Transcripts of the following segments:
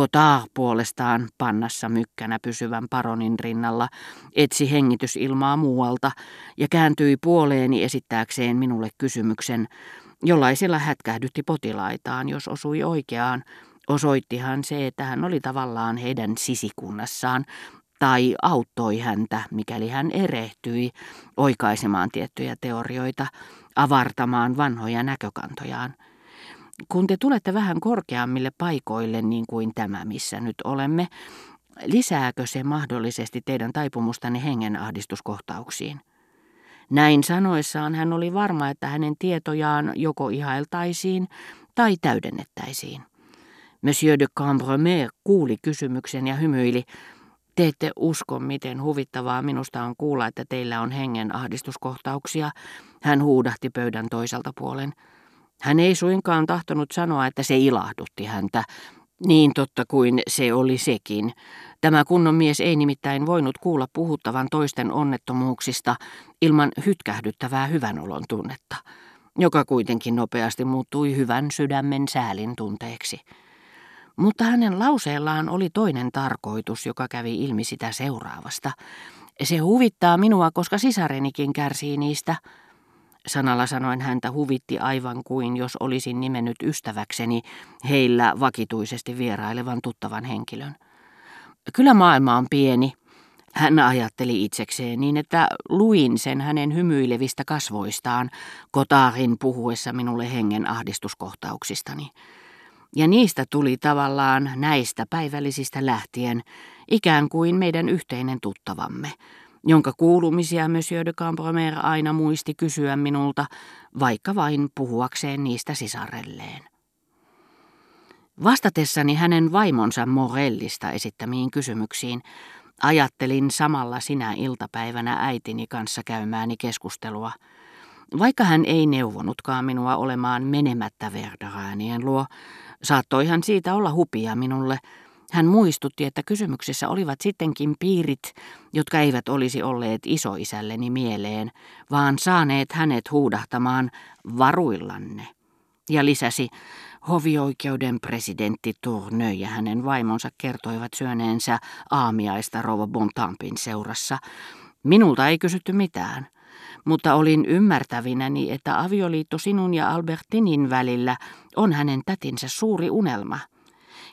Kotar puolestaan pannassa mykkänä pysyvän paronin rinnalla etsi hengitysilmaa muualta ja kääntyi puoleeni esittääkseen minulle kysymyksen, jollaisella hätkähdytti potilaitaan, jos osui oikeaan. Osoittihan se, että hän oli tavallaan heidän sisikunnassaan, tai auttoi häntä, mikäli hän erehtyi, oikaisemaan tiettyjä teorioita, avartamaan vanhoja näkökantojaan. Kun te tulette vähän korkeammille paikoille, niin kuin tämä, missä nyt olemme, lisääkö se mahdollisesti teidän taipumustanne hengenahdistuskohtauksiin? Näin sanoessaan hän oli varma, että hänen tietojaan joko ihailtaisiin tai täydennettäisiin. Monsieur de Cambremer kuuli kysymyksen ja hymyili. Te ette usko, miten huvittavaa minusta on kuulla, että teillä on hengen ahdistuskohtauksia. Hän huudahti pöydän toiselta puolen. Hän ei suinkaan tahtonut sanoa, että se ilahdutti häntä, niin totta kuin se oli sekin. Tämä kunnon mies ei nimittäin voinut kuulla puhuttavan toisten onnettomuuksista ilman hytkähdyttävää hyvänolon tunnetta, joka kuitenkin nopeasti muuttui hyvän sydämen säälin tunteeksi. Mutta hänen lauseellaan oli toinen tarkoitus, joka kävi ilmi sitä seuraavasta. Se huvittaa minua, koska sisarenikin kärsii niistä. Sanalla sanoen häntä huvitti aivan kuin jos olisin nimennyt ystäväkseni heillä vakituisesti vierailevan tuttavan henkilön. Kyllä maailma on pieni, hän ajatteli itsekseen niin, että luin sen hänen hymyilevistä kasvoistaan Kotaarin puhuessa minulle hengen ahdistuskohtauksistani. Ja niistä tuli tavallaan näistä päivällisistä lähtien ikään kuin meidän yhteinen tuttavamme, jonka kuulumisia Monsieur de Campromer aina muisti kysyä minulta, vaikka vain puhuakseen niistä sisarelleen. Vastatessani hänen vaimonsa Morellista esittämiin kysymyksiin, ajattelin samalla sinä iltapäivänä äitini kanssa käymääni keskustelua. Vaikka hän ei neuvonutkaan minua olemaan menemättä Verderäänien luo, saattoihan siitä olla hupia minulle. Hän muistutti, että kysymyksessä olivat sittenkin piirit, jotka eivät olisi olleet isoisälleni mieleen, vaan saaneet hänet huudahtamaan varuillanne. Ja lisäsi, Hovioikeuden presidentti Tourneux ja hänen vaimonsa kertoivat syöneensä aamiaista rouva Bontampin seurassa. Minulta ei kysytty mitään, mutta olin ymmärtävinäni, että avioliitto sinun ja Albertinin välillä on hänen tätinsä suuri unelma.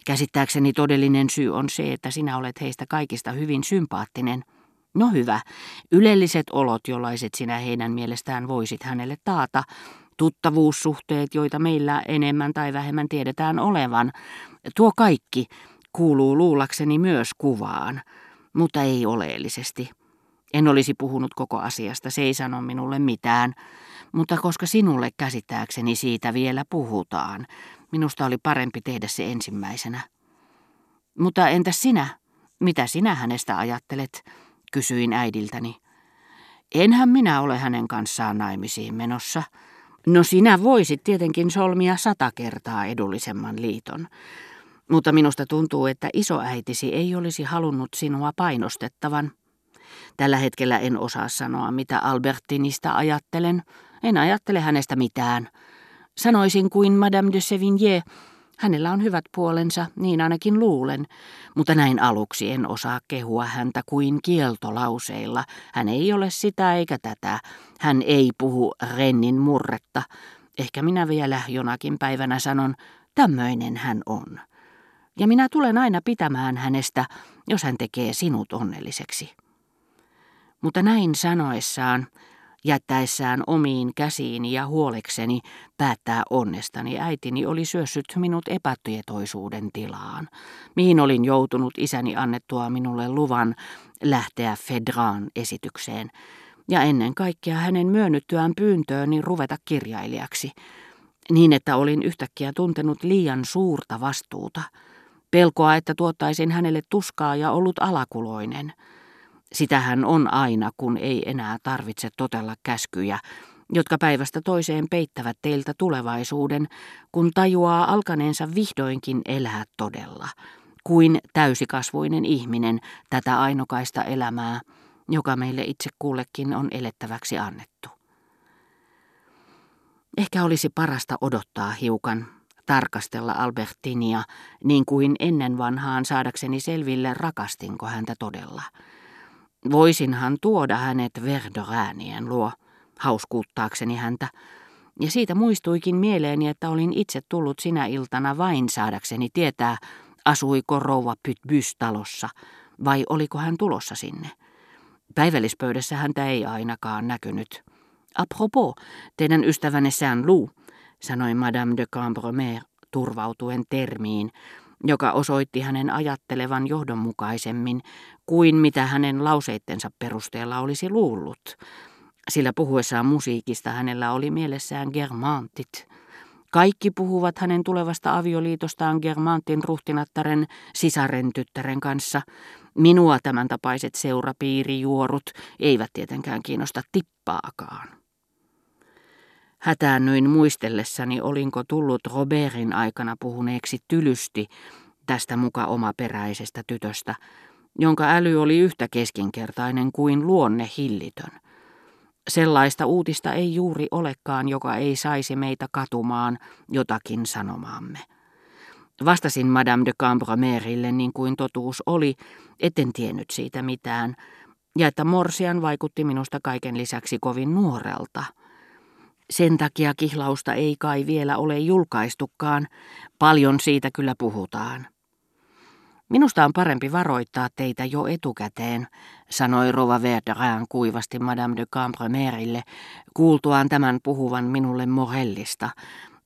Käsittääkseni todellinen syy on se, että sinä olet heistä kaikista hyvin sympaattinen. No hyvä, ylelliset olot, jollaiset sinä heidän mielestään voisit hänelle taata, tuttavuussuhteet, joita meillä enemmän tai vähemmän tiedetään olevan, tuo kaikki kuuluu luulakseni myös kuvaan, mutta ei oleellisesti. En olisi puhunut koko asiasta, se ei sano minulle mitään, mutta koska sinulle käsittääkseni siitä vielä puhutaan, minusta oli parempi tehdä se ensimmäisenä. Mutta entäs sinä? Mitä sinä hänestä ajattelet? kysyin äidiltäni. Enhän minä ole hänen kanssaan naimisiin menossa. No sinä voisit tietenkin solmia sata kertaa edullisemman liiton. Mutta minusta tuntuu, että isoäitisi ei olisi halunnut sinua painostettavan. Tällä hetkellä en osaa sanoa, mitä Albertinista ajattelen. En ajattele hänestä mitään. Sanoisin kuin Madame de Sevigné, Hänellä on hyvät puolensa, niin ainakin luulen, mutta näin aluksi en osaa kehua häntä kuin kieltolauseilla. Hän ei ole sitä eikä tätä. Hän ei puhu Rennin murretta. Ehkä minä vielä jonakin päivänä sanon, tämmöinen hän on. Ja minä tulen aina pitämään hänestä, jos hän tekee sinut onnelliseksi. Mutta näin sanoessaan Jättäessään omiin käsiini ja huolekseni päättää onnestani. Äitini oli syössyt minut epätietoisuuden tilaan, mihin olin joutunut isäni annettua minulle luvan lähteä Fedraan esitykseen, ja ennen kaikkea hänen myönnyttyään pyyntööni ruveta kirjailijaksi, niin että olin yhtäkkiä tuntenut liian suurta vastuuta, pelkoa, että tuottaisin hänelle tuskaa ja ollut alakuloinen – Sitähän on aina, kun ei enää tarvitse totella käskyjä, jotka päivästä toiseen peittävät teiltä tulevaisuuden, kun tajuaa alkaneensa vihdoinkin elää todella, kuin täysikasvuinen ihminen tätä ainokaista elämää, joka meille itse kullekin on elettäväksi annettu. Ehkä olisi parasta odottaa hiukan, tarkastella Albertinia niin kuin ennen vanhaan saadakseni selville rakastinko häntä todella. Voisinhan tuoda hänet Verdoräänien luo, hauskuuttaakseni häntä, ja siitä muistuikin mieleeni, että olin itse tullut sinä iltana vain saadakseni tietää, asuiko rouva Pytbys talossa, vai oliko hän tulossa sinne. Päivällispöydässä häntä ei ainakaan näkynyt. Apropos, teidän ystävänne Saint-Lou, sanoi Madame de Cambromer turvautuen termiin, joka osoitti hänen ajattelevan johdonmukaisemmin kuin mitä hänen lauseittensa perusteella olisi luullut, sillä puhuessaan musiikista hänellä oli mielessään germantit. Kaikki puhuvat hänen tulevasta avioliitostaan Germantin ruhtinattaren sisaren tyttären kanssa. Minua tämän tapaiset seurapiirijuorut eivät tietenkään kiinnosta tippaakaan. Hätäännyin muistellessani, olinko tullut Robertin aikana puhuneeksi tylysti tästä muka omaperäisestä tytöstä, jonka äly oli yhtä keskinkertainen kuin luonne hillitön. Sellaista uutista ei juuri olekaan, joka ei saisi meitä katumaan jotakin sanomaamme. Vastasin Madame de Cambromerille niin kuin totuus oli, etten tiennyt siitä mitään, ja että Morsian vaikutti minusta kaiken lisäksi kovin nuorelta – sen takia kihlausta ei kai vielä ole julkaistukaan. Paljon siitä kyllä puhutaan. Minusta on parempi varoittaa teitä jo etukäteen, sanoi Rova Verderin kuivasti Madame de Cambremerille, kuultuaan tämän puhuvan minulle Morellista,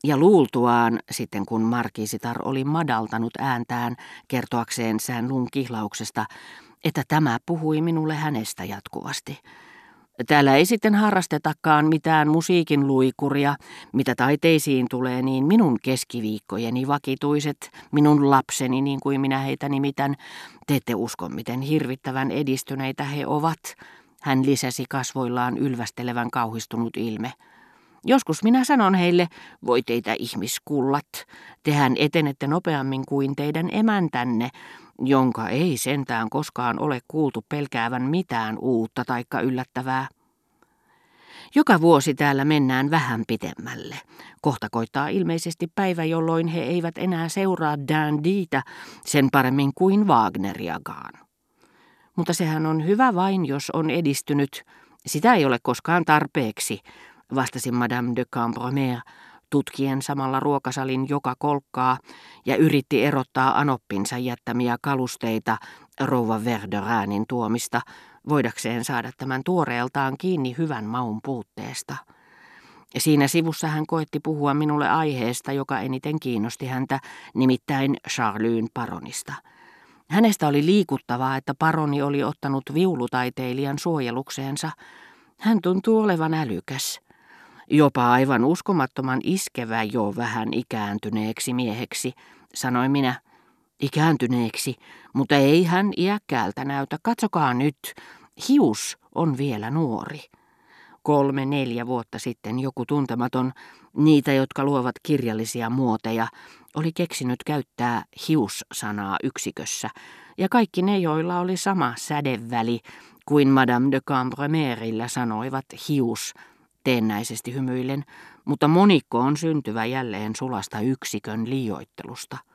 ja luultuaan, sitten kun Markisitar oli madaltanut ääntään kertoakseen sään lun kihlauksesta, että tämä puhui minulle hänestä jatkuvasti. Täällä ei sitten harrastetakaan mitään musiikin luikuria, mitä taiteisiin tulee, niin minun keskiviikkojeni vakituiset, minun lapseni niin kuin minä heitä nimitän, te ette usko miten hirvittävän edistyneitä he ovat, hän lisäsi kasvoillaan ylvästelevän kauhistunut ilme. Joskus minä sanon heille, voi teitä ihmiskullat, tehän etenette nopeammin kuin teidän emäntänne, jonka ei sentään koskaan ole kuultu pelkäävän mitään uutta taikka yllättävää. Joka vuosi täällä mennään vähän pitemmälle. Kohta koittaa ilmeisesti päivä, jolloin he eivät enää seuraa Dandiita sen paremmin kuin Wagneriakaan. Mutta sehän on hyvä vain, jos on edistynyt. Sitä ei ole koskaan tarpeeksi, vastasi Madame de Cambromer, tutkien samalla ruokasalin joka kolkkaa ja yritti erottaa anoppinsa jättämiä kalusteita rouva Verderäänin tuomista, voidakseen saada tämän tuoreeltaan kiinni hyvän maun puutteesta. Siinä sivussa hän koetti puhua minulle aiheesta, joka eniten kiinnosti häntä, nimittäin Charlyyn paronista. Hänestä oli liikuttavaa, että paroni oli ottanut viulutaiteilijan suojelukseensa. Hän tuntuu olevan älykäs. Jopa aivan uskomattoman iskevä jo vähän ikääntyneeksi mieheksi, sanoi minä. Ikääntyneeksi, mutta ei hän iäkkäältä näytä. Katsokaa nyt, hius on vielä nuori. Kolme, neljä vuotta sitten joku tuntematon, niitä jotka luovat kirjallisia muoteja, oli keksinyt käyttää hius-sanaa yksikössä, ja kaikki ne, joilla oli sama sädeväli kuin Madame de Cambremerillä sanoivat hius, teennäisesti hymyillen, mutta monikko on syntyvä jälleen sulasta yksikön liioittelusta.